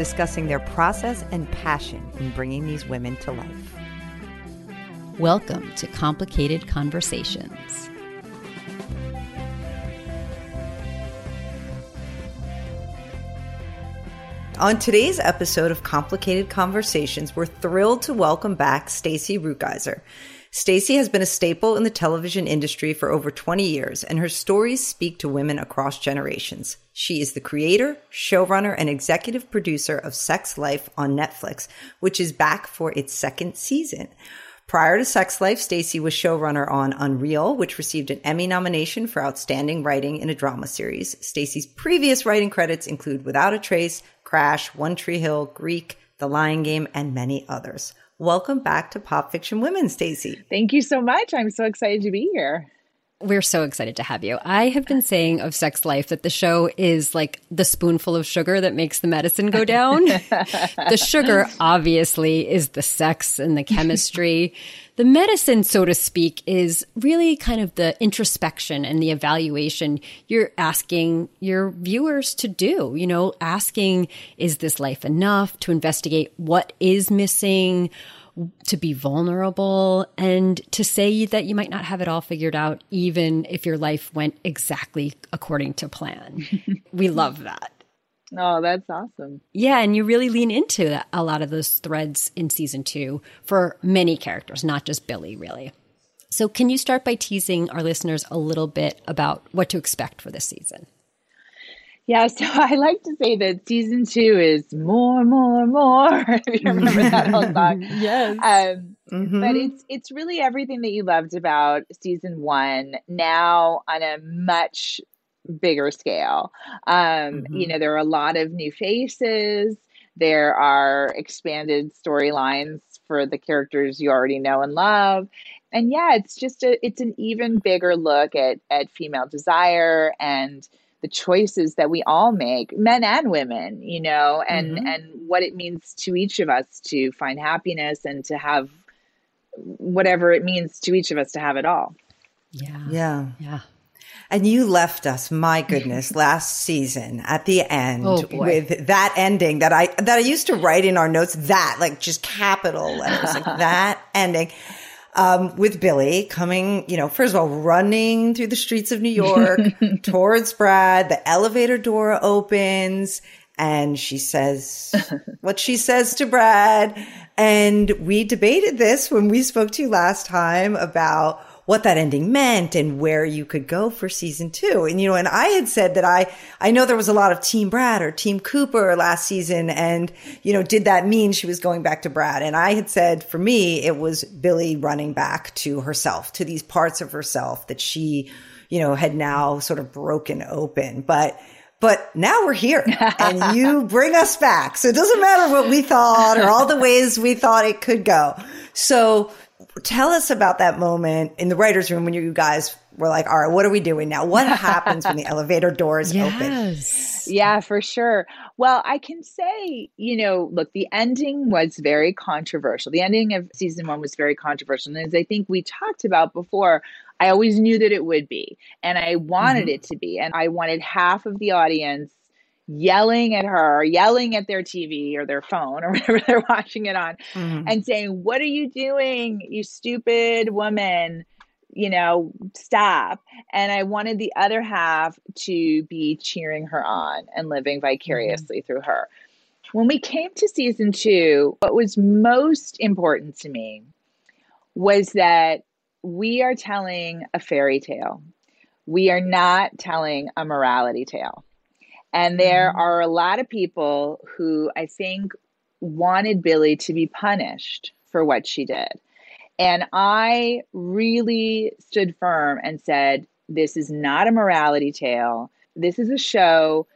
discussing their process and passion in bringing these women to life. Welcome to Complicated Conversations. On today's episode of Complicated Conversations, we're thrilled to welcome back Stacy Rukeyser. Stacy has been a staple in the television industry for over 20 years, and her stories speak to women across generations. She is the creator, showrunner, and executive producer of Sex Life on Netflix, which is back for its second season. Prior to Sex Life, Stacy was showrunner on Unreal, which received an Emmy nomination for outstanding writing in a drama series. Stacy's previous writing credits include Without a Trace, Crash, One Tree Hill, Greek, The Lying Game, and many others. Welcome back to Pop Fiction Women, Stacy. Thank you so much. I'm so excited to be here. We're so excited to have you. I have been saying of Sex Life that the show is like the spoonful of sugar that makes the medicine go down. the sugar, obviously, is the sex and the chemistry. the medicine, so to speak, is really kind of the introspection and the evaluation you're asking your viewers to do. You know, asking, is this life enough to investigate what is missing? To be vulnerable and to say that you might not have it all figured out, even if your life went exactly according to plan. we love that. Oh, that's awesome. Yeah, and you really lean into a lot of those threads in season two for many characters, not just Billy, really. So, can you start by teasing our listeners a little bit about what to expect for this season? Yeah, so I like to say that season two is more, more, more. if you remember that old song, yes. Um, mm-hmm. But it's it's really everything that you loved about season one now on a much bigger scale. Um, mm-hmm. You know, there are a lot of new faces. There are expanded storylines for the characters you already know and love. And yeah, it's just a it's an even bigger look at at female desire and the choices that we all make men and women you know and mm-hmm. and what it means to each of us to find happiness and to have whatever it means to each of us to have it all yeah yeah yeah and you left us, my goodness, last season at the end oh with that ending that I that I used to write in our notes. That like just capital letters, like that ending. Um, with Billy coming, you know, first of all, running through the streets of New York towards Brad. The elevator door opens and she says what she says to Brad. And we debated this when we spoke to you last time about what that ending meant and where you could go for season two. And, you know, and I had said that I, I know there was a lot of team Brad or team Cooper last season. And, you know, did that mean she was going back to Brad? And I had said for me, it was Billy running back to herself, to these parts of herself that she, you know, had now sort of broken open. But, but now we're here and you bring us back. So it doesn't matter what we thought or all the ways we thought it could go. So tell us about that moment in the writer's room when you guys were like, all right, what are we doing now? What happens when the elevator doors yes. open? Yeah, for sure. Well, I can say, you know, look, the ending was very controversial. The ending of season one was very controversial. And as I think we talked about before, I always knew that it would be. And I wanted mm-hmm. it to be. And I wanted half of the audience yelling at her, yelling at their TV or their phone or whatever they're watching it on, mm-hmm. and saying, What are you doing, you stupid woman? You know, stop. And I wanted the other half to be cheering her on and living vicariously mm-hmm. through her. When we came to season two, what was most important to me was that we are telling a fairy tale. We are not telling a morality tale. And there mm-hmm. are a lot of people who I think wanted Billy to be punished for what she did. And I really stood firm and said, This is not a morality tale. This is a show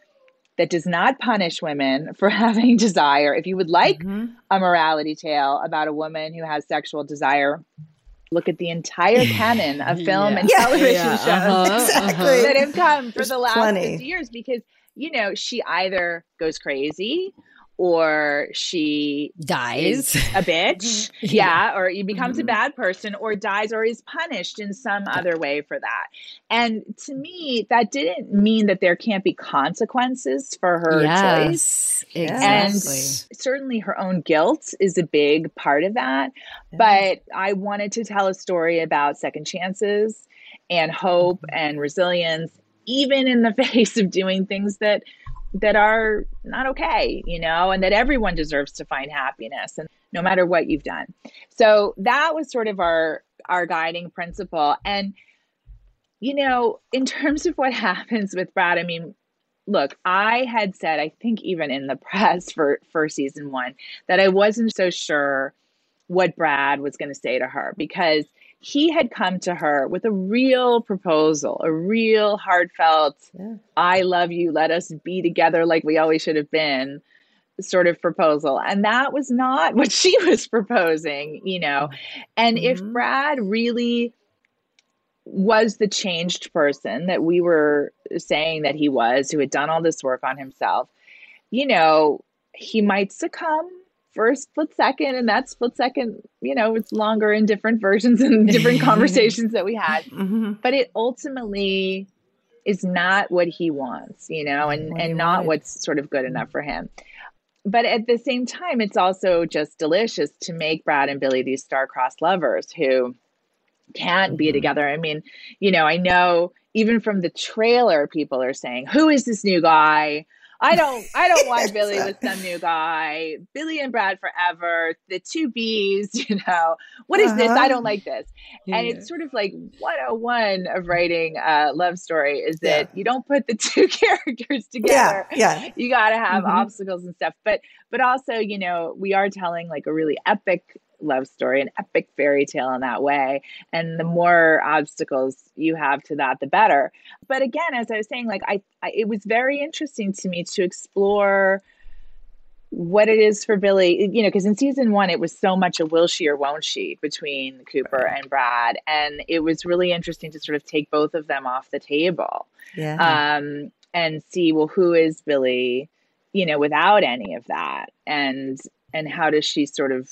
that does not punish women for having desire. If you would like mm-hmm. a morality tale about a woman who has sexual desire, look at the entire canon of film yeah. and television yeah. shows uh-huh, exactly. uh-huh. that have come for There's the last plenty. 50 years because you know she either goes crazy or she dies a bitch yeah. yeah. or he becomes mm-hmm. a bad person or dies or is punished in some other way for that and to me that didn't mean that there can't be consequences for her yes, choice exactly. and certainly her own guilt is a big part of that yes. but i wanted to tell a story about second chances and hope mm-hmm. and resilience even in the face of doing things that that are not okay, you know, and that everyone deserves to find happiness and no matter what you've done. So that was sort of our our guiding principle and you know, in terms of what happens with Brad, I mean, look, I had said I think even in the press for for season 1 that I wasn't so sure what Brad was going to say to her because he had come to her with a real proposal, a real heartfelt, yeah. I love you, let us be together like we always should have been sort of proposal. And that was not what she was proposing, you know. And mm-hmm. if Brad really was the changed person that we were saying that he was, who had done all this work on himself, you know, he might succumb a split second and that split second you know it's longer in different versions and different conversations that we had mm-hmm. but it ultimately is not what he wants you know and what and not wanted. what's sort of good enough for him but at the same time it's also just delicious to make brad and billy these star-crossed lovers who can't mm-hmm. be together i mean you know i know even from the trailer people are saying who is this new guy I don't I don't want Billy with some new guy. Billy and Brad forever. The two B's, you know. What is uh-huh. this? I uh-huh. don't like this. Yeah. And it's sort of like 101 of writing a love story is that yeah. you don't put the two characters together. Yeah. yeah. You gotta have mm-hmm. obstacles and stuff. But but also, you know, we are telling like a really epic love story, an epic fairy tale in that way. And the more obstacles you have to that, the better. But again, as I was saying, like I, I it was very interesting to me to explore what it is for Billy, you know, because in season one, it was so much a will she or won't she between Cooper and Brad. And it was really interesting to sort of take both of them off the table. Yeah. Um, and see, well, who is Billy, you know, without any of that? And, and how does she sort of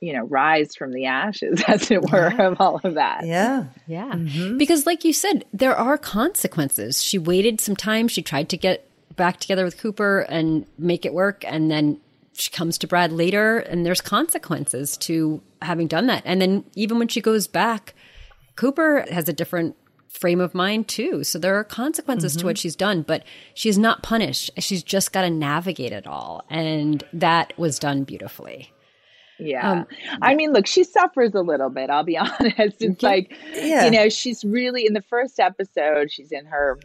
you know rise from the ashes as it were yeah. of all of that. Yeah. Yeah. Mm-hmm. because like you said there are consequences. She waited some time. She tried to get back together with cooper and make it work and then she comes to brad later and there's consequences to having done that. And then even when she goes back cooper has a different frame of mind too. So there are consequences mm-hmm. to what she's done but she's not punished. She's just got to navigate it all and that was done beautifully yeah. Um, I mean, look, she suffers a little bit, I'll be honest. It's like, yeah. you know, she's really in the first episode, she's in her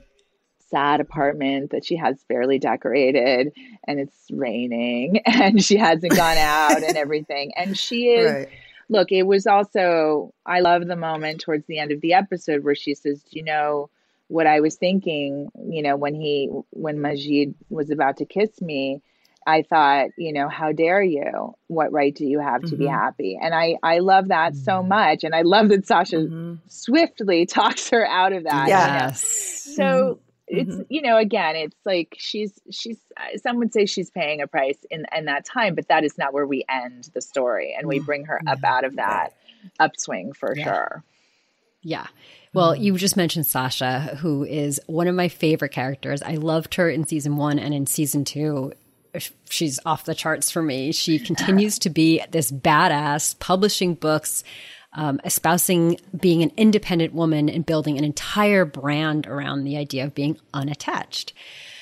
sad apartment that she has barely decorated and it's raining and she hasn't gone out and everything. And she is. Right. Look, it was also, I love the moment towards the end of the episode where she says, Do you know, what I was thinking, you know, when he, when Majid was about to kiss me, I thought, you know, how dare you? What right do you have to mm-hmm. be happy? And I, I love that mm-hmm. so much. And I love that Sasha mm-hmm. swiftly talks her out of that. Yes. You know? So it's, mm-hmm. you know, again, it's like she's, she's, some would say she's paying a price in, in that time, but that is not where we end the story. And we mm-hmm. bring her up out of that upswing for yeah. sure. Yeah. Well, you just mentioned Sasha, who is one of my favorite characters. I loved her in season one and in season two she's off the charts for me. She continues to be this badass, publishing books, um, espousing being an independent woman and building an entire brand around the idea of being unattached.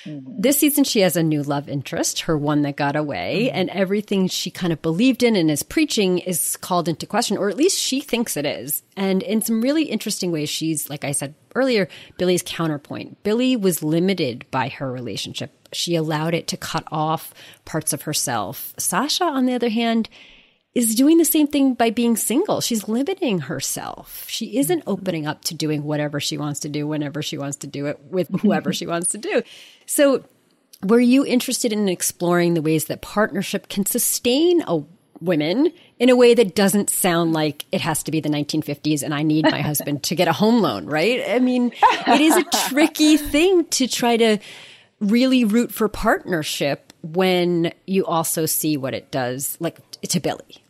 Mm-hmm. This season, she has a new love interest, her one that got away, mm-hmm. and everything she kind of believed in and is preaching is called into question, or at least she thinks it is. And in some really interesting ways, she's, like I said earlier, Billy's counterpoint. Billy was limited by her relationship. She allowed it to cut off parts of herself. Sasha, on the other hand, is doing the same thing by being single. She's limiting herself. She isn't mm-hmm. opening up to doing whatever she wants to do whenever she wants to do it with whoever she wants to do. So were you interested in exploring the ways that partnership can sustain a women in a way that doesn't sound like it has to be the 1950s and I need my husband to get a home loan, right? I mean, it is a tricky thing to try to really root for partnership when you also see what it does like to Billy.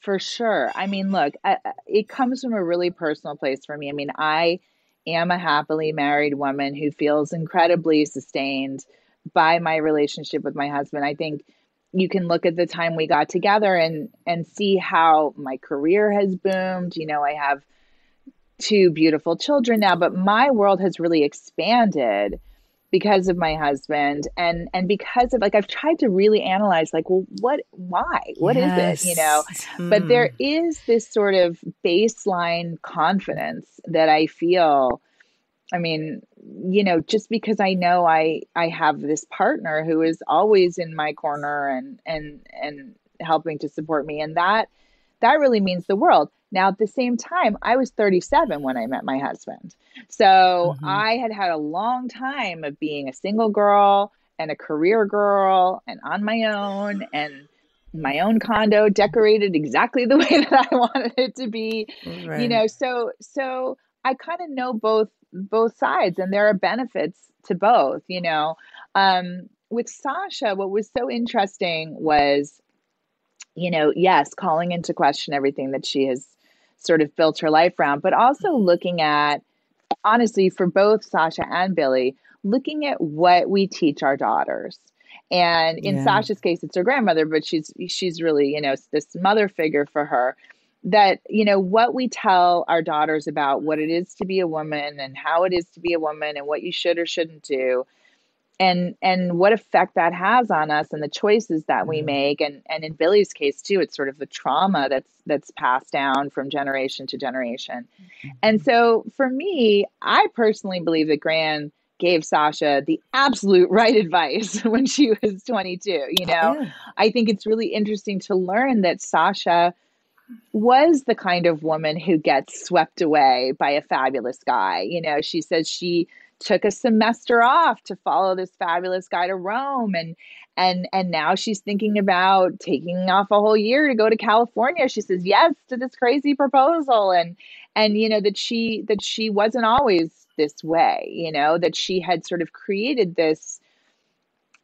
For sure. I mean, look, I, it comes from a really personal place for me. I mean, I am a happily married woman who feels incredibly sustained by my relationship with my husband. I think you can look at the time we got together and and see how my career has boomed. You know, I have two beautiful children now, but my world has really expanded because of my husband and and because of like I've tried to really analyze like well what why what yes. is it you know mm. but there hmm. this sort of baseline confidence that I feel I mean, you know, just because I know I I have this partner who is always in my corner and and and helping to support me and that that really means the world. Now at the same time, I was 37 when I met my husband. So, mm-hmm. I had had a long time of being a single girl and a career girl and on my own and my own condo decorated exactly the way that I wanted it to be. Right. You know, so so I kind of know both both sides and there are benefits to both you know um, with sasha what was so interesting was you know yes calling into question everything that she has sort of built her life around but also mm-hmm. looking at honestly for both sasha and billy looking at what we teach our daughters and in yeah. sasha's case it's her grandmother but she's she's really you know this mother figure for her that you know what we tell our daughters about what it is to be a woman and how it is to be a woman and what you should or shouldn't do and and what effect that has on us and the choices that we mm-hmm. make and and in Billy's case too it's sort of the trauma that's that's passed down from generation to generation mm-hmm. and so for me I personally believe that Gran gave Sasha the absolute right advice when she was 22 you know yeah. I think it's really interesting to learn that Sasha was the kind of woman who gets swept away by a fabulous guy. You know, she says she took a semester off to follow this fabulous guy to Rome and and and now she's thinking about taking off a whole year to go to California. She says yes to this crazy proposal and and you know that she that she wasn't always this way, you know, that she had sort of created this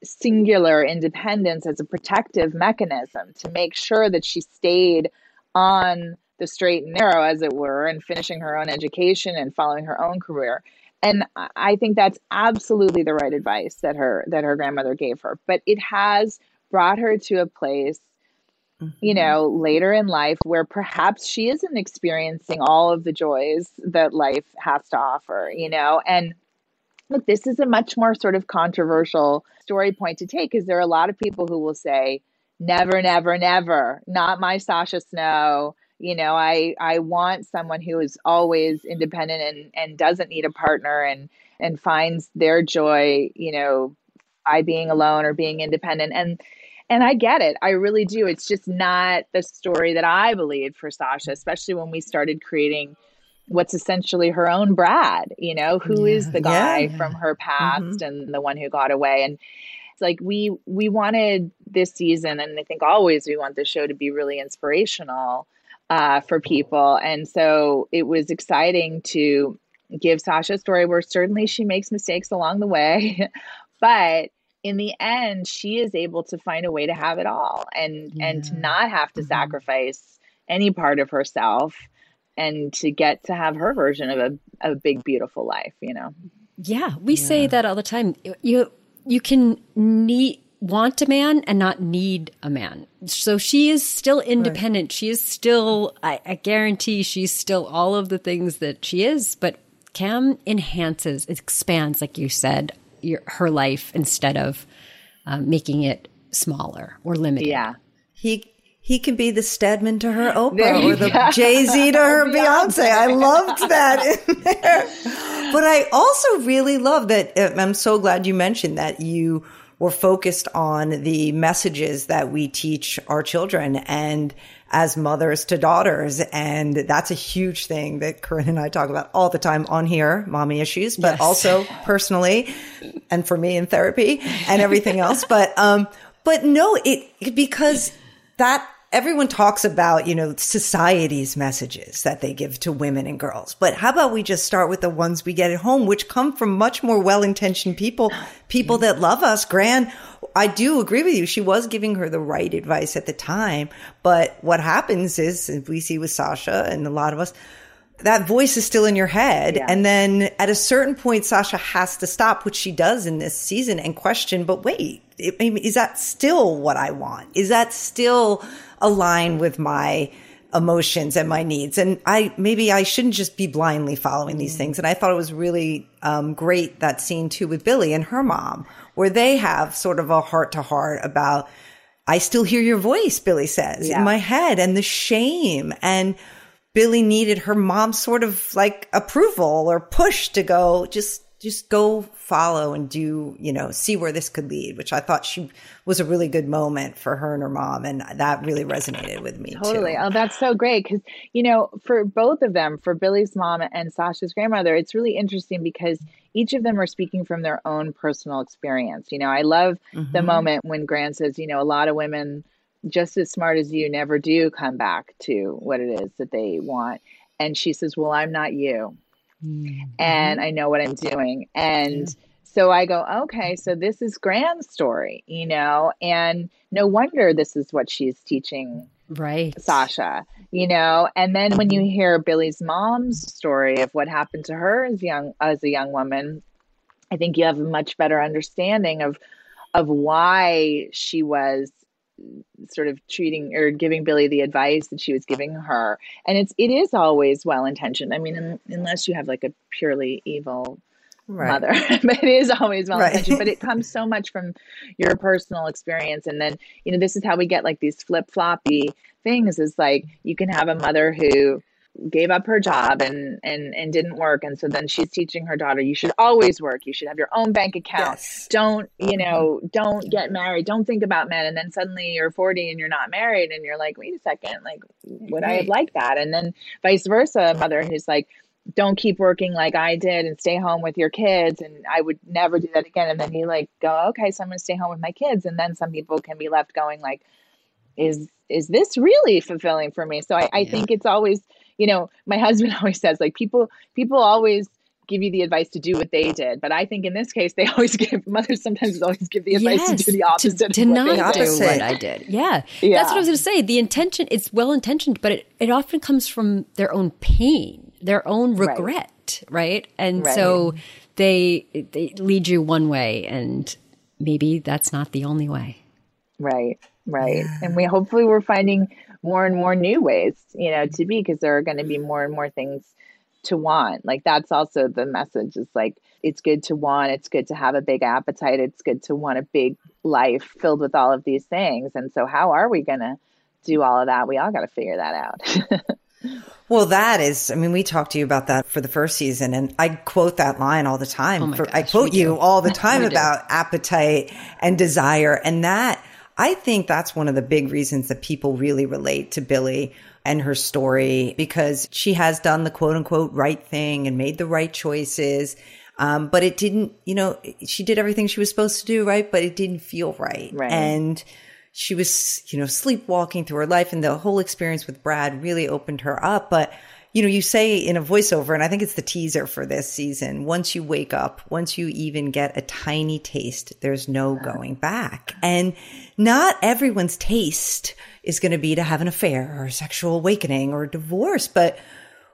singular independence as a protective mechanism to make sure that she stayed on the straight and narrow, as it were, and finishing her own education and following her own career. And I think that's absolutely the right advice that her that her grandmother gave her. But it has brought her to a place, mm-hmm. you know, later in life where perhaps she isn't experiencing all of the joys that life has to offer, you know. And look, this is a much more sort of controversial story point to take because there are a lot of people who will say, never, never, never, not my Sasha Snow. You know, I I want someone who is always independent and and doesn't need a partner and and finds their joy, you know, by being alone or being independent. And and I get it. I really do. It's just not the story that I believed for Sasha, especially when we started creating what's essentially her own Brad, you know, who yeah, is the guy yeah. from her past mm-hmm. and the one who got away. And it's like we we wanted this season and i think always we want the show to be really inspirational uh, for people and so it was exciting to give sasha a story where certainly she makes mistakes along the way but in the end she is able to find a way to have it all and yeah. and to not have to mm-hmm. sacrifice any part of herself and to get to have her version of a, a big beautiful life you know yeah we yeah. say that all the time you you can need want a man and not need a man. So she is still independent. Right. She is still, I, I, guarantee she's still all of the things that she is, but Cam enhances, expands, like you said, your, her life instead of um, making it smaller or limited. Yeah. He he can be the Stedman to her Oprah or the Jay Z to her Beyonce. I loved that in there. But I also really love that. Uh, I'm so glad you mentioned that you we're focused on the messages that we teach our children and as mothers to daughters. And that's a huge thing that Corinne and I talk about all the time on here, mommy issues, but yes. also personally and for me in therapy and everything else. But, um, but no, it, because that everyone talks about, you know, society's messages that they give to women and girls. But how about we just start with the ones we get at home, which come from much more well-intentioned people, people that love us. Gran, I do agree with you. She was giving her the right advice at the time. But what happens is, we see with Sasha and a lot of us, that voice is still in your head. Yeah. And then at a certain point, Sasha has to stop, which she does in this season and question, but wait, is that still what I want? Is that still align with my emotions and my needs. And I, maybe I shouldn't just be blindly following these things. And I thought it was really um, great that scene too with Billy and her mom, where they have sort of a heart to heart about, I still hear your voice, Billy says yeah. in my head and the shame. And Billy needed her mom's sort of like approval or push to go, just just go follow and do, you know, see where this could lead, which I thought she was a really good moment for her and her mom. And that really resonated with me. Totally. Too. Oh, that's so great. Cause, you know, for both of them, for Billy's mom and Sasha's grandmother, it's really interesting because each of them are speaking from their own personal experience. You know, I love mm-hmm. the moment when Gran says, you know, a lot of women just as smart as you never do come back to what it is that they want. And she says, well, I'm not you mm-hmm. and I know what I'm doing. And yeah. so I go, okay, so this is Gran's story, you know, and no wonder this is what she's teaching right Sasha, you know. And then when you hear Billy's mom's story of what happened to her as young as a young woman, I think you have a much better understanding of of why she was sort of treating or giving Billy the advice that she was giving her. And it's it is always well intentioned. I mean, unless you have like a purely evil right. mother, but it is always well intentioned. Right. but it comes so much from your personal experience. And then you know, this is how we get like these flip floppy things. Is like you can have a mother who gave up her job and and and didn't work and so then she's teaching her daughter you should always work you should have your own bank account yes. don't you mm-hmm. know don't get married don't think about men and then suddenly you're 40 and you're not married and you're like wait a second like would right. i have liked that and then vice versa a mother who's like don't keep working like I did and stay home with your kids. And I would never do that again. And then you like go, okay, so I'm going to stay home with my kids. And then some people can be left going like, is, is this really fulfilling for me? So I, I yeah. think it's always, you know, my husband always says like people people always give you the advice to do what they did. But I think in this case, they always give mothers sometimes always give the advice yes, to do the opposite. To, to not do what I did. Yeah. yeah. That's what I was going to say. The intention, it's well intentioned, but it, it often comes from their own pain, their own regret. Right. right? And right. so they, they lead you one way and maybe that's not the only way. Right. Right. And we hopefully we're finding more and more new ways, you know, to be because there are going to be more and more things to want. Like that's also the message is like it's good to want, it's good to have a big appetite, it's good to want a big life filled with all of these things. And so how are we going to do all of that? We all got to figure that out. well, that is, I mean, we talked to you about that for the first season, and I quote that line all the time. Oh for, gosh, I quote you all the time about appetite and desire. And that I think that's one of the big reasons that people really relate to Billy and her story because she has done the quote unquote right thing and made the right choices. Um, but it didn't, you know, she did everything she was supposed to do, right? But it didn't feel right. right. And she was, you know, sleepwalking through her life and the whole experience with Brad really opened her up. But you know, you say in a voiceover, and I think it's the teaser for this season, once you wake up, once you even get a tiny taste, there's no going back. And not everyone's taste is going to be to have an affair or a sexual awakening or a divorce, but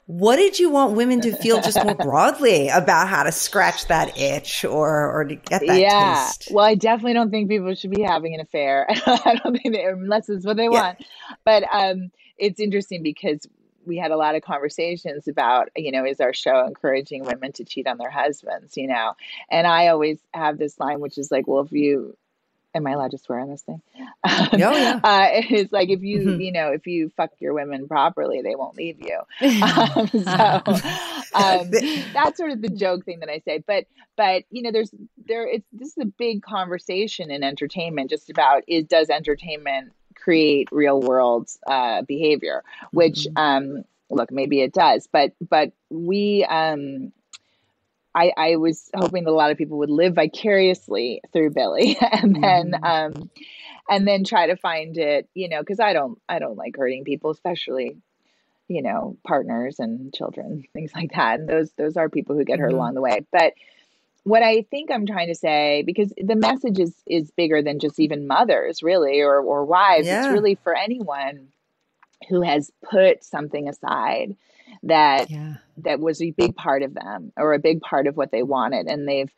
what did you want women to feel just more broadly about how to scratch that itch or or to get that yeah. taste? Well, I definitely don't think people should be having an affair. I don't think they, unless it's what they yeah. want. But um, it's interesting because we had a lot of conversations about, you know, is our show encouraging women to cheat on their husbands, you know? And I always have this line, which is like, well, if you, am I allowed to swear on this thing? Um, oh, yeah. Uh, it's like if you, mm-hmm. you know, if you fuck your women properly, they won't leave you. Um, so um, that's sort of the joke thing that I say. But, but you know, there's there. It's this is a big conversation in entertainment, just about is does entertainment create real world uh, behavior? Which, mm-hmm. um, look, maybe it does, but but we um I, I was hoping that a lot of people would live vicariously through Billy and then mm-hmm. um and then try to find it, you know, because I don't I don't like hurting people, especially, you know, partners and children, things like that. And those those are people who get hurt mm-hmm. along the way. But what I think I'm trying to say, because the message is is bigger than just even mothers, really, or or wives. Yeah. It's really for anyone who has put something aside that yeah. that was a big part of them or a big part of what they wanted and they've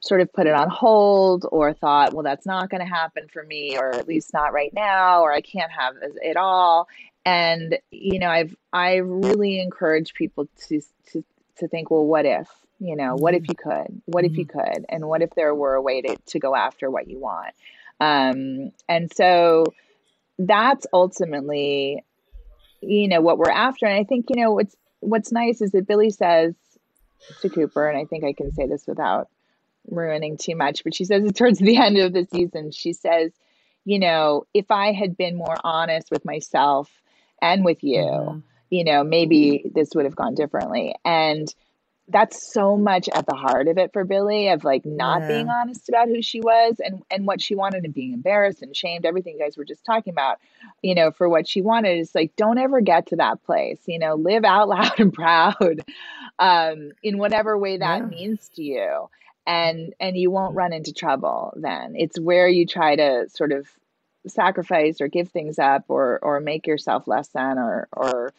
sort of put it on hold or thought well that's not going to happen for me or at least not right now or I can't have it all and you know I've I really encourage people to to to think well what if you know what if mm-hmm. you could? What if you mm-hmm. could? And what if there were a way to to go after what you want? Um and so that's ultimately you know what we're after. And i think you know what's what's nice is that billy says to cooper and i think i can say this without ruining too much but she says it towards the end of the season. She says you know if i had been more honest with myself and with you mm-hmm. you know maybe this would have gone differently. And that's so much at the heart of it for Billy of like not yeah. being honest about who she was and and what she wanted and being embarrassed and shamed everything you guys were just talking about you know for what she wanted is like don't ever get to that place you know live out loud and proud um in whatever way that yeah. means to you and and you won't run into trouble then it's where you try to sort of sacrifice or give things up or or make yourself less than or or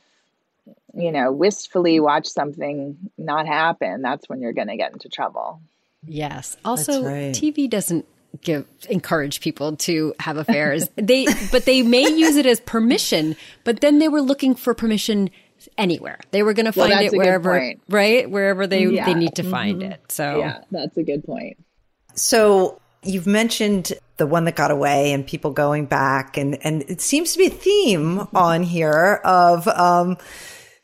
you know, wistfully watch something not happen, that's when you're going to get into trouble. Yes. Also, right. TV doesn't give encourage people to have affairs. they but they may use it as permission, but then they were looking for permission anywhere. They were going to find well, it wherever right? Wherever they yeah. they need to mm-hmm. find it. So Yeah, that's a good point. So You've mentioned the one that got away and people going back and, and it seems to be a theme on here of, um,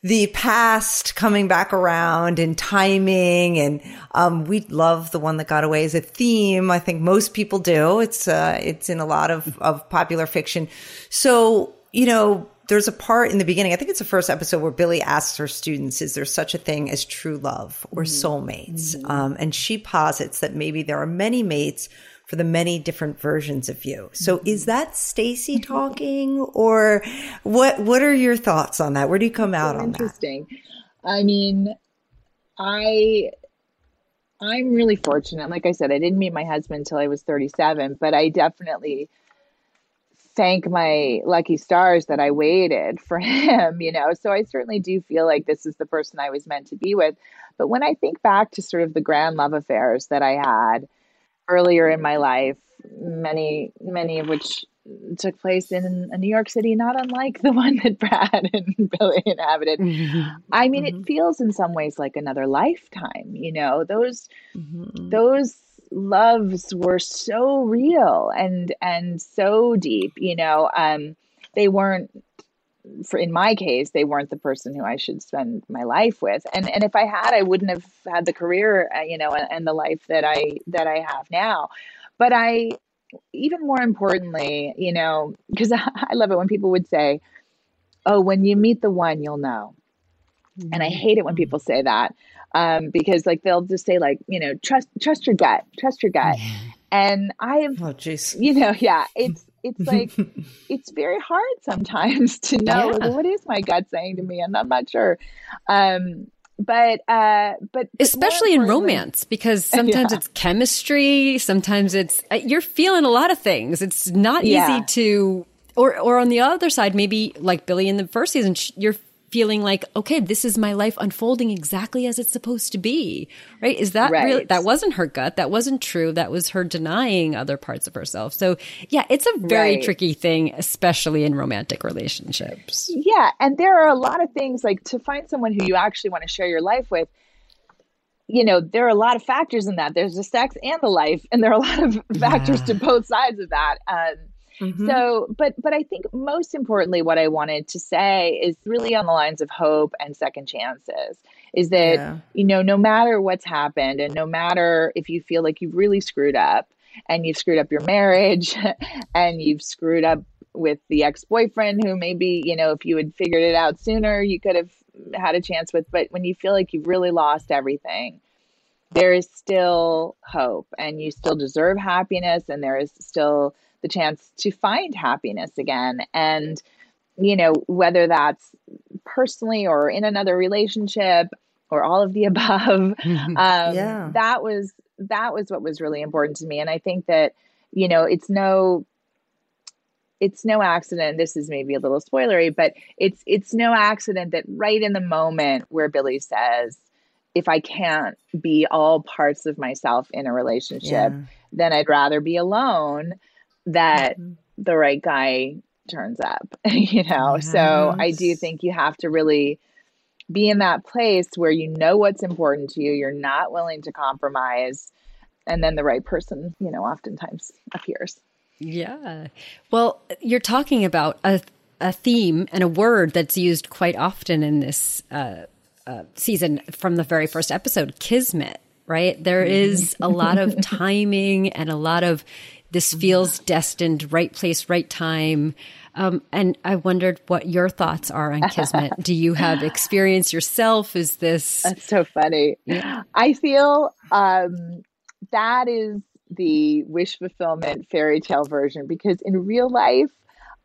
the past coming back around and timing and um, we love the one that got away as a theme. I think most people do. It's uh, it's in a lot of, of popular fiction. So you know there's a part in the beginning i think it's the first episode where billy asks her students is there such a thing as true love or mm-hmm. soulmates mm-hmm. um, and she posits that maybe there are many mates for the many different versions of you. So is that Stacy talking or what what are your thoughts on that? Where do you come out so on interesting. that? Interesting. I mean, I I'm really fortunate. Like I said, I didn't meet my husband until I was 37, but I definitely thank my lucky stars that I waited for him, you know. So I certainly do feel like this is the person I was meant to be with. But when I think back to sort of the grand love affairs that I had, earlier in my life, many many of which took place in a New York City, not unlike the one that Brad and Billy inhabited. Mm-hmm. I mean, mm-hmm. it feels in some ways like another lifetime. You know, those mm-hmm. those loves were so real and and so deep. You know, um, they weren't for in my case, they weren't the person who I should spend my life with. And and if I had, I wouldn't have had the career, uh, you know, and, and the life that I that I have now. But I, even more importantly, you know, because I love it when people would say, "Oh, when you meet the one, you'll know." Mm-hmm. And I hate it when people say that um, because, like, they'll just say, like, you know, trust trust your gut, trust your gut. And I have, oh, jeez, you know, yeah, it's it's like it's very hard sometimes to know yeah. what is my gut saying to me and i'm not sure um but uh but especially in romance because sometimes yeah. it's chemistry sometimes it's uh, you're feeling a lot of things it's not yeah. easy to or or on the other side maybe like billy in the first season you're feeling like, okay, this is my life unfolding exactly as it's supposed to be, right? Is that right. really, that wasn't her gut. That wasn't true. That was her denying other parts of herself. So yeah, it's a very right. tricky thing, especially in romantic relationships. Yeah. And there are a lot of things like to find someone who you actually want to share your life with. you know, there are a lot of factors in that. There's the sex and the life, and there are a lot of factors to both sides of that. Um, mm-hmm. So, but but I think most importantly, what I wanted to say is really on the lines of hope and second chances. Is that yeah. you know, no matter what's happened, and no matter if you feel like you've really screwed up, and you've screwed up your marriage, and you've screwed up with the ex-boyfriend who maybe you know if you had figured it out sooner you could have had a chance with but when you feel like you've really lost everything there is still hope and you still deserve happiness and there is still the chance to find happiness again and you know whether that's personally or in another relationship or all of the above um, yeah. that was that was what was really important to me and i think that you know it's no it's no accident this is maybe a little spoilery but it's it's no accident that right in the moment where billy says if i can't be all parts of myself in a relationship yeah. then i'd rather be alone that mm-hmm. the right guy turns up you know yes. so i do think you have to really be in that place where you know what's important to you you're not willing to compromise and then the right person you know oftentimes appears yeah. Well, you're talking about a, a theme and a word that's used quite often in this uh, uh, season from the very first episode kismet, right? There mm-hmm. a lot of timing and a lot of this feels destined, right place, right time. Um, and I wondered what your thoughts are on Kismet. Do you have experience yourself? Is this. That's so funny. Yeah. I feel um, that is the wish fulfillment fairy tale version because in real life,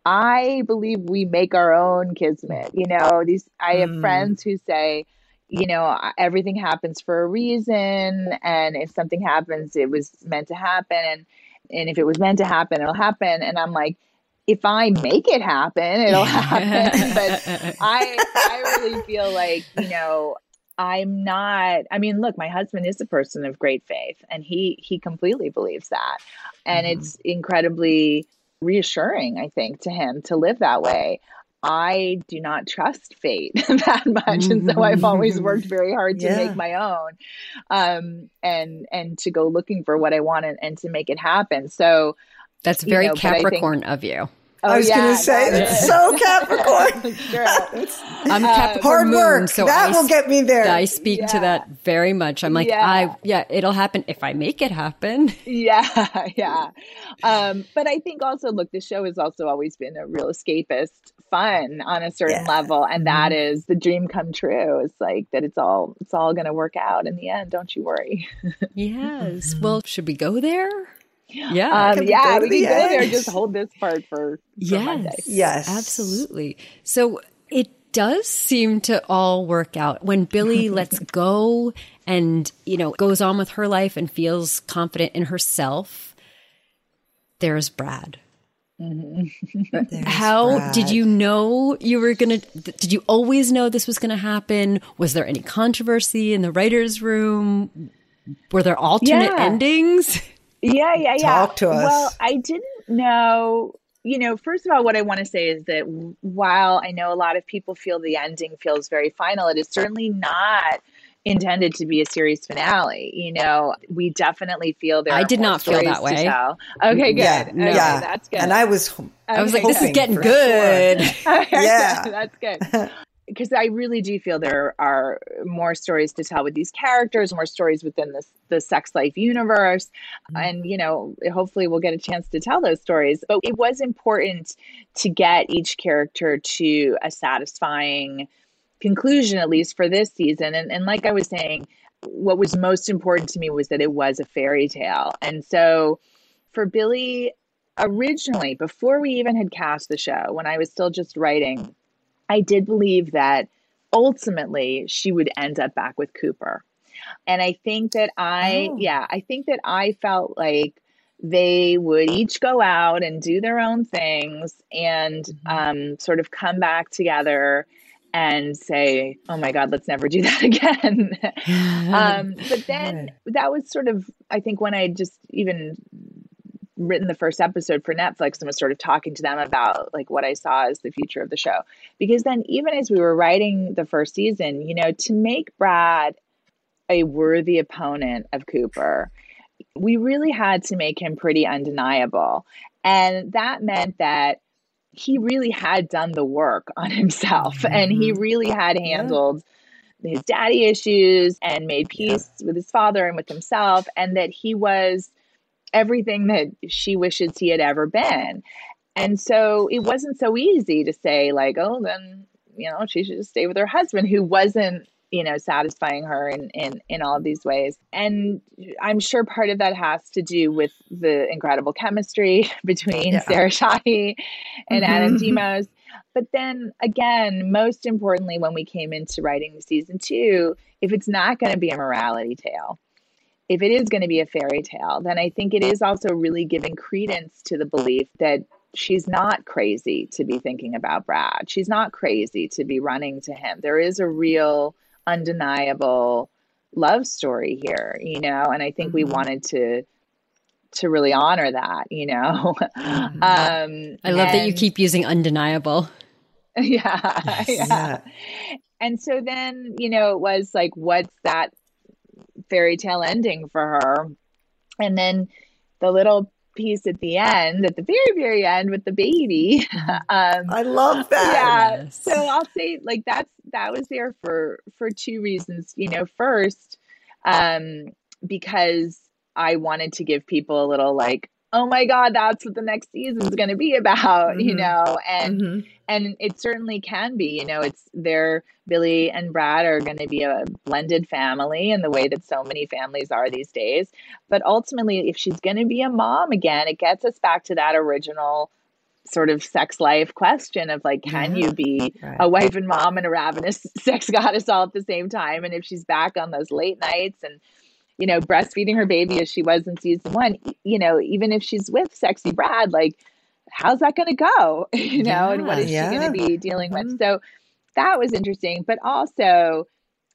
I believe we make our own kismet. You know, these I have mm. friends who say, you know, everything happens for a reason, and if something happens, it was meant to happen, and and if it was meant to happen, it'll happen. And I'm like, if I make it happen, it'll happen. but I I really feel like you know I'm not I mean look my husband is a person of great faith and he he completely believes that and mm-hmm. it's incredibly reassuring I think to him to live that way I do not trust fate that much and so I've always worked very hard to yeah. make my own um and and to go looking for what I want and, and to make it happen. So that's very you know, Capricorn think, of you Oh, I was yeah, going to say it's so Capricorn. I'm Capricorn hard moon, work. so that I, will get me there. I speak yeah. to that very much. I'm like, yeah. I yeah, it'll happen if I make it happen. Yeah, yeah. Um, but I think also, look, the show has also always been a real escapist fun on a certain yeah. level, and that mm-hmm. is the dream come true. It's like that. It's all it's all going to work out in the end. Don't you worry. yes. Well, should we go there? Yeah. Um, yeah, we can go there. Just hold this part for, for yes. Monday. Yes. Absolutely. So it does seem to all work out when Billy lets go and, you know, goes on with her life and feels confident in herself. There's Brad. Mm-hmm. How Brad. did you know you were going to? Did you always know this was going to happen? Was there any controversy in the writer's room? Were there alternate yeah. endings? Yeah, yeah, yeah. Talk to us. Well, I didn't know. You know, first of all, what I want to say is that while I know a lot of people feel the ending feels very final, it is certainly not intended to be a series finale. You know, we definitely feel there. I did not feel that way. Okay, good. Yeah, okay, yeah, that's good. And I was. I was like, this is getting good. Sure. yeah, that's good because I really do feel there are more stories to tell with these characters, more stories within this the sex life universe, mm-hmm. and you know, hopefully we'll get a chance to tell those stories. But it was important to get each character to a satisfying conclusion, at least for this season. And and like I was saying, what was most important to me was that it was a fairy tale, and so for Billy originally before we even had cast the show when i was still just writing I did believe that ultimately she would end up back with Cooper. And I think that I, oh. yeah, I think that I felt like they would each go out and do their own things and mm-hmm. um, sort of come back together and say, oh my God, let's never do that again. um, but then that was sort of, I think, when I just even written the first episode for Netflix and was sort of talking to them about like what I saw as the future of the show. Because then even as we were writing the first season, you know, to make Brad a worthy opponent of Cooper, we really had to make him pretty undeniable. And that meant that he really had done the work on himself mm-hmm. and he really had handled his daddy issues and made peace yeah. with his father and with himself, and that he was everything that she wishes he had ever been. And so it wasn't so easy to say, like, oh, then, you know, she should just stay with her husband who wasn't you know satisfying her in in in all of these ways and i'm sure part of that has to do with the incredible chemistry between yeah. sarah shahi and mm-hmm. adam demos but then again most importantly when we came into writing season two if it's not going to be a morality tale if it is going to be a fairy tale then i think it is also really giving credence to the belief that she's not crazy to be thinking about Brad. She's not crazy to be running to him. There is a real undeniable love story here, you know, and I think mm-hmm. we wanted to to really honor that, you know. Mm-hmm. um, I love and, that you keep using undeniable. Yeah, yeah. And so then, you know, it was like, what's that fairy tale ending for her? And then the little piece at the end, at the very, very end with the baby. Um, I love that. Yeah. So I'll say like that's that was there for for two reasons. You know, first, um, because I wanted to give people a little like oh my god that's what the next season is going to be about mm-hmm. you know and mm-hmm. And it certainly can be you know it's their billie and brad are going to be a blended family in the way that so many families are these days but ultimately if she's going to be a mom again it gets us back to that original sort of sex life question of like can yeah. you be right. a wife and mom and a ravenous sex goddess all at the same time and if she's back on those late nights and you know, breastfeeding her baby as she was in season one, you know, even if she's with sexy Brad, like, how's that going to go? you know, yeah, and what is yeah. she going to be dealing mm-hmm. with? So that was interesting. But also,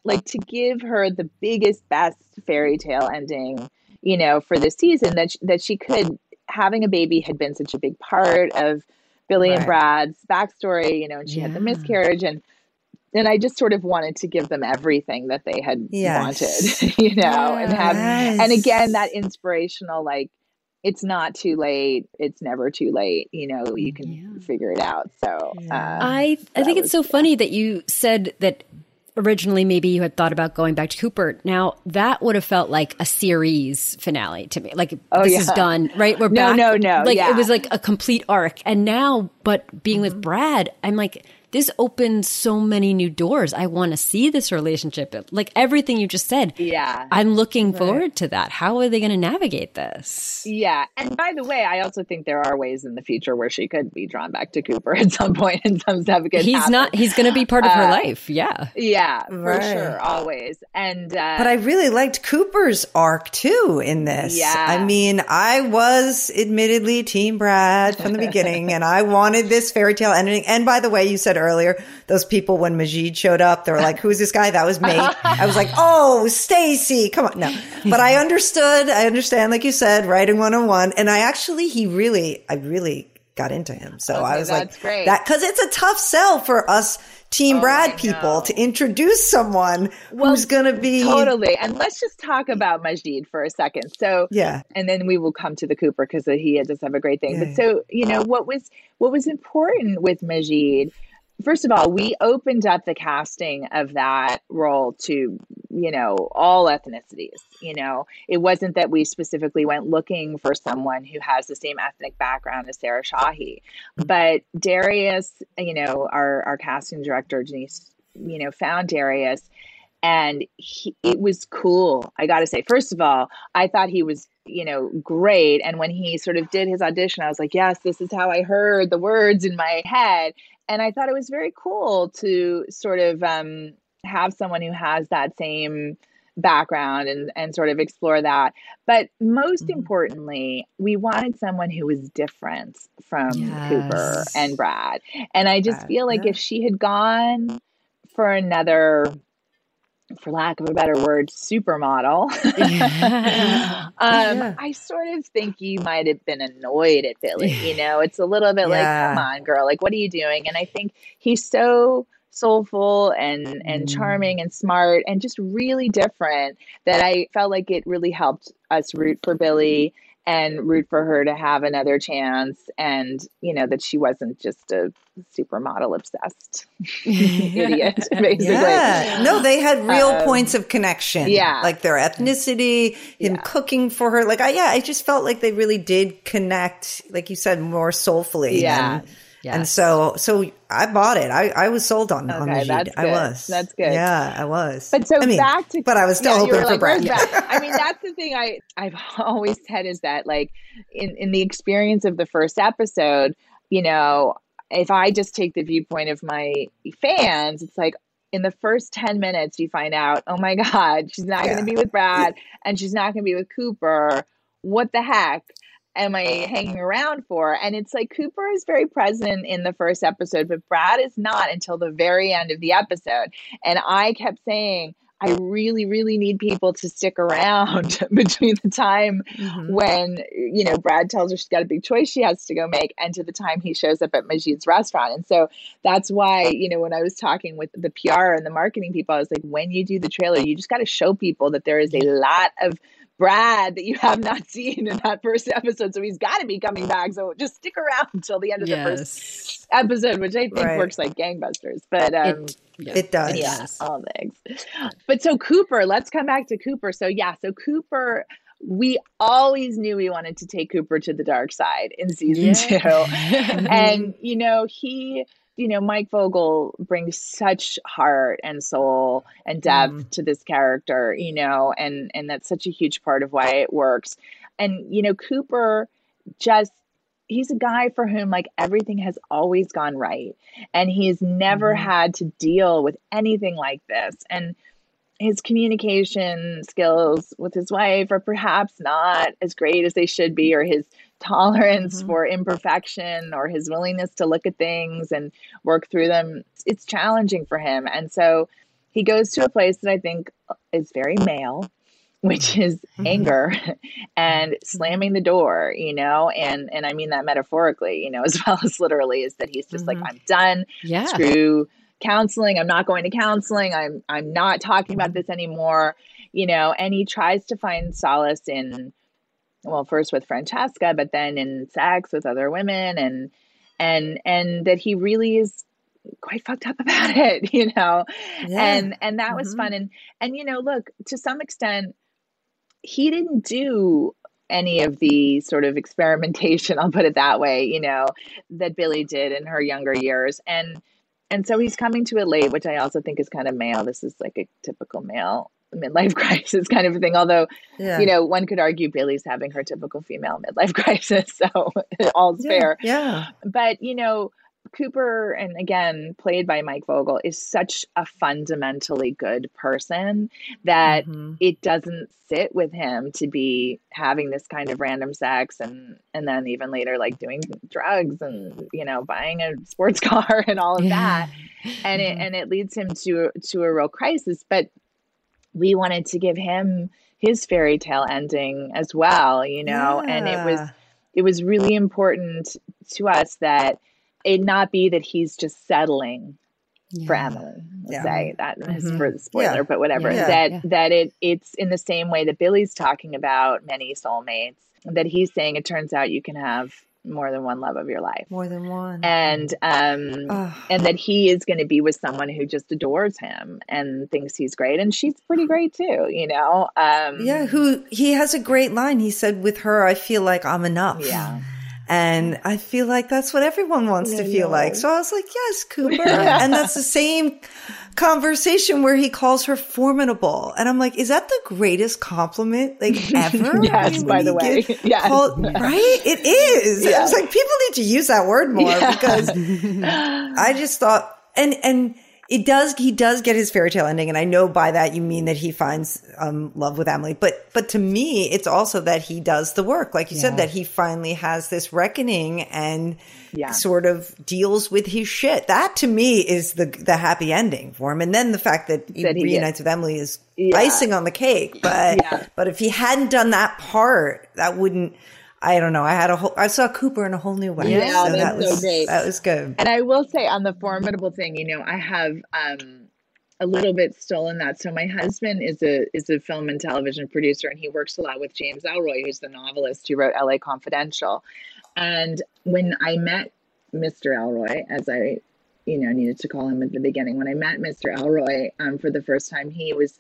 like, to give her the biggest, best fairy tale ending, you know, for the season that, she, that she could, having a baby had been such a big part of Billie right. and Brad's backstory, you know, and she yeah. had the miscarriage and and I just sort of wanted to give them everything that they had yes. wanted, you know, yes. and have, and again, that inspirational, like, it's not too late. It's never too late. You know, you can yeah. figure it out. So, yeah. um, I, I think it's so yeah. funny that you said that originally maybe you had thought about going back to Cooper. Now that would have felt like a series finale to me. Like oh, this yeah. is done, right? We're no, back. No, no, Like yeah. it was like a complete arc. And now, but being mm-hmm. with Brad, I'm like, this opens so many new doors. I want to see this relationship. Like everything you just said. Yeah. I'm looking right. forward to that. How are they going to navigate this? Yeah. And by the way, I also think there are ways in the future where she could be drawn back to Cooper at some point and some stuff could He's happen. not, he's going to be part of her uh, life. Yeah. Yeah, for right. sure. Always. And, uh, but I really liked Cooper's arc too in this. Yeah. I mean, I was admittedly Team Brad from the beginning and I wanted this fairy tale ending. And by the way, you said earlier, those people when Majid showed up, they were like, "Who's this guy?" That was me. I was like, "Oh, Stacy, come on!" No, but I understood. I understand, like you said, writing one on one, and I actually, he really, I really got into him. So okay, I was like, great. that because it's a tough sell for us Team oh, Brad people to introduce someone well, who's going to be totally. And let's just talk about Majid for a second. So yeah, and then we will come to the Cooper because he does have a great thing. Yeah. But so you know what was what was important with Majid first of all, we opened up the casting of that role to, you know, all ethnicities. You know, it wasn't that we specifically went looking for someone who has the same ethnic background as Sarah Shahi, but Darius, you know, our our casting director Denise, you know, found Darius. And he, it was cool. I got to say, first of all, I thought he was you know, great. And when he sort of did his audition, I was like, yes, this is how I heard the words in my head and I thought it was very cool to sort of um, have someone who has that same background and, and sort of explore that. But most mm-hmm. importantly, we wanted someone who was different from yes. Cooper and Brad. And I just feel like yeah. if she had gone for another for lack of a better word, supermodel. Yeah. um, yeah. I sort of think you might have been annoyed at Billie. You know, it's a little bit yeah. like, come on, girl, like, what are you doing? And I think he's so soulful and and mm. charming and smart and just really different that I felt like it really helped us root for Billie and root for her to have another chance and you know that she wasn't just a supermodel obsessed idiot basically. Yeah. no they had real um, points of connection. yeah. Like their ethnicity him yeah. cooking for her. Like i yeah i just felt like they really did connect like you said more soulfully yeah. and, Yes. And so, so I bought it. I, I was sold on, okay, on that's I was. That's good. Yeah, I was. But so I mean, back to, but I was still yeah, hoping for like, Brad. I mean, that's the thing I, I've always said is that like in, in the experience of the first episode, you know, if I just take the viewpoint of my fans, it's like, in the first 10 minutes, you find out, oh my God, she's not yeah. going to be with Brad and she's not going to be with Cooper. What the heck? Am I hanging around for? And it's like Cooper is very present in the first episode, but Brad is not until the very end of the episode. And I kept saying, I really, really need people to stick around between the time mm-hmm. when, you know, Brad tells her she's got a big choice she has to go make and to the time he shows up at Majid's restaurant. And so that's why, you know, when I was talking with the PR and the marketing people, I was like, when you do the trailer, you just got to show people that there is a lot of Brad that you have not seen in that first episode. So he's got to be coming back. So just stick around until the end of yes. the first episode, which I think right. works like gangbusters. But um, it, yeah. it does. Yeah, all things. But so Cooper, let's come back to Cooper. So yeah, so Cooper we always knew we wanted to take Cooper to the dark side in season yeah. two. and, you know, he you know, Mike Vogel brings such heart and soul and depth mm. to this character, you know, and and that's such a huge part of why it works. And you know, Cooper just he's a guy for whom like everything has always gone right and he's never mm. had to deal with anything like this. And his communication skills with his wife are perhaps not as great as they should be or his tolerance mm-hmm. for imperfection or his willingness to look at things and work through them it's challenging for him. And so he goes to a place that i think is very male which is mm-hmm. anger and slamming the door you know and and i mean that metaphorically you know as well as literally is that he's just mm-hmm. like i'm done. Yeah. Screw counseling. I'm not going to counseling. I'm i'm not talking about this anymore. You know and he tries to find solace in well first with Francesca but then in sex with other women and and and that he really is quite fucked up about it you know yeah. and and that mm-hmm. was fun and and you know look to some extent he didn't do any of the sort of experimentation i'll put it that way you know that billie did in her younger years and and so he's coming to it late which i also think is kind of male this is like a typical male midlife crisis kind of a thing. Although, yeah. you know, one could argue Billie's having her typical female midlife crisis, so all's yeah, fair. Yeah. But you know, Cooper, and again, played by Mike Vogel, is such a fundamentally good person that mm-hmm. it doesn't sit with him to be having this kind of random sex and and then even later like doing drugs and you know buying a sports car and all of yeah. that and it and it leads him to to a real crisis but we wanted to give him his fairy tale ending as well, you know, yeah. and it was it was really important to us that it not be that he's just settling yeah. for Emily. Yeah. Say that mm-hmm. for the spoiler, yeah. but whatever. That that it it's in the same way that Billie's talking about many soulmates. That he's saying it turns out you can have more than one love of your life. More than one. And um and that he is going to be with someone who just adores him and thinks he's great. And she's pretty great too you know? Um yeah who he has a great line. He said with her i feel like i'm enough. Yeah and I feel like that's what everyone wants yeah, to feel yeah. like. So I was like, yes, Cooper. and that's the same conversation where he calls her formidable. And I'm like, is that the greatest compliment like ever? yes, I mean, by the way. Yes. Called, right? It is. Yeah. I was like, people need to use that word more because I just thought, and, and, it does he does get his fairy tale ending and i know by that you mean that he finds um, love with emily but but to me it's also that he does the work like you yeah. said that he finally has this reckoning and yeah. sort of deals with his shit that to me is the the happy ending for him and then the fact that he, he reunites with emily is yeah. icing on the cake but but if he hadn't done that part that wouldn't I don't know. I had a whole, I saw Cooper in a whole new way. Yeah, so that's that was so great. That was good. And I will say on the formidable thing, you know, I have um, a little bit stolen that. So my husband is a is a film and television producer, and he works a lot with James Ellroy, who's the novelist who wrote L.A. Confidential. And when I met Mr. Ellroy, as I, you know, needed to call him at the beginning, when I met Mr. Ellroy um, for the first time, he was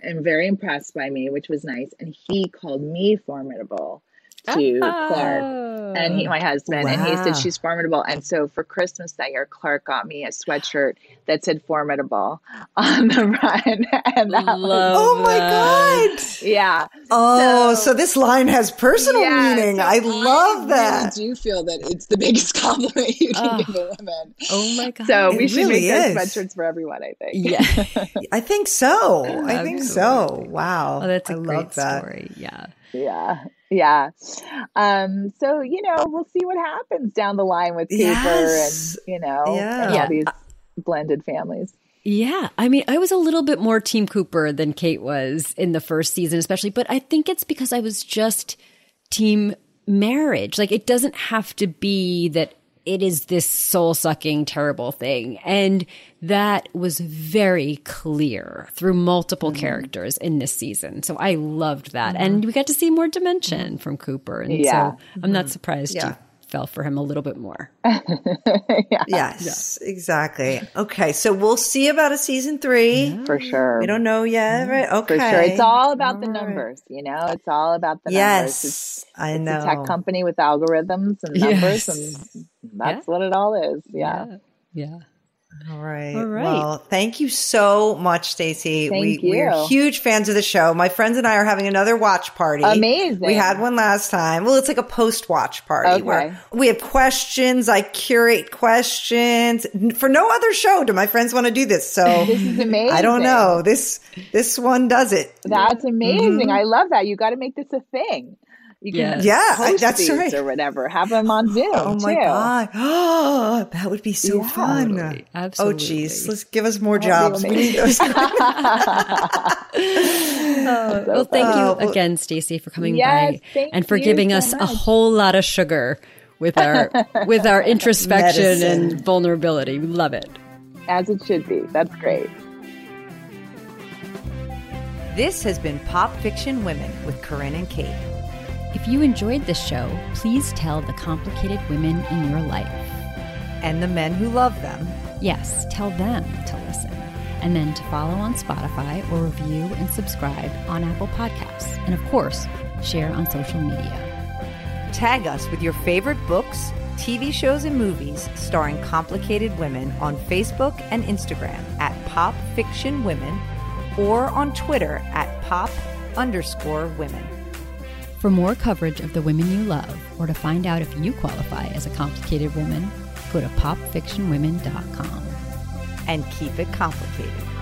and very impressed by me, which was nice. And he called me formidable to oh. Clark and he, oh. my husband, wow. and he said she's formidable. And so for Christmas that year, Clark got me a sweatshirt that said formidable on the front. And that was, oh my god! Yeah. Oh, so, so this line has personal yeah, meaning. So I love I that. Really do feel that it's the biggest compliment you can oh. give a oh. woman. Oh my god! So we it should really make those sweatshirts for everyone. I think. Yeah, I think so. I think so. Wow. Oh, that's a I great that. story. Yeah. Yeah. Yeah. Um, so, you know, we'll see what happens down the line with Cooper yes. and, you know, yeah. and all these blended families. Yeah. I mean, I was a little bit more Team Cooper than Kate was in the first season, especially, but I think it's because I was just Team marriage. Like, it doesn't have to be that it is this soul sucking, terrible thing. And that was very clear through multiple mm-hmm. characters in this season. So I loved that. Mm-hmm. And we got to see more dimension from Cooper. And yeah. so I'm not mm-hmm. surprised yeah. you fell for him a little bit more. yeah. Yes, yeah. exactly. Okay, so we'll see about a season three. For sure. We don't know yet, mm-hmm. right? Okay. For sure. It's all about all the numbers, right. you know? It's all about the yes, numbers. It's, I know. It's a tech company with algorithms and numbers, yes. and that's yeah. what it all is. Yeah. yeah. All right. All right. Well, thank you so much, Stacy. Thank we, you. We're huge fans of the show. My friends and I are having another watch party. Amazing. We had one last time. Well, it's like a post watch party okay. where we have questions. I curate questions for no other show. Do my friends want to do this? So this is amazing. I don't know. This this one does it. That's amazing. Mm-hmm. I love that. You got to make this a thing. You can yeah, yeah that's right. Or whatever. Have them on Zoom. Oh my too. god. Oh, that would be so yeah, fun. Totally. Oh, Absolutely. Oh geez. Let's give us more jobs. We need those. oh, well, thank you oh, again, Stacy, for coming yes, by and for giving so us much. a whole lot of sugar with our with our introspection Medicine. and vulnerability. We love it. As it should be. That's great. This has been Pop Fiction Women with Corinne and Kate. If you enjoyed this show, please tell the complicated women in your life. And the men who love them. Yes, tell them to listen. And then to follow on Spotify or review and subscribe on Apple Podcasts. And of course, share on social media. Tag us with your favorite books, TV shows, and movies starring complicated women on Facebook and Instagram at Pop Fiction Women or on Twitter at Pop underscore women. For more coverage of the women you love, or to find out if you qualify as a complicated woman, go to popfictionwomen.com. And keep it complicated.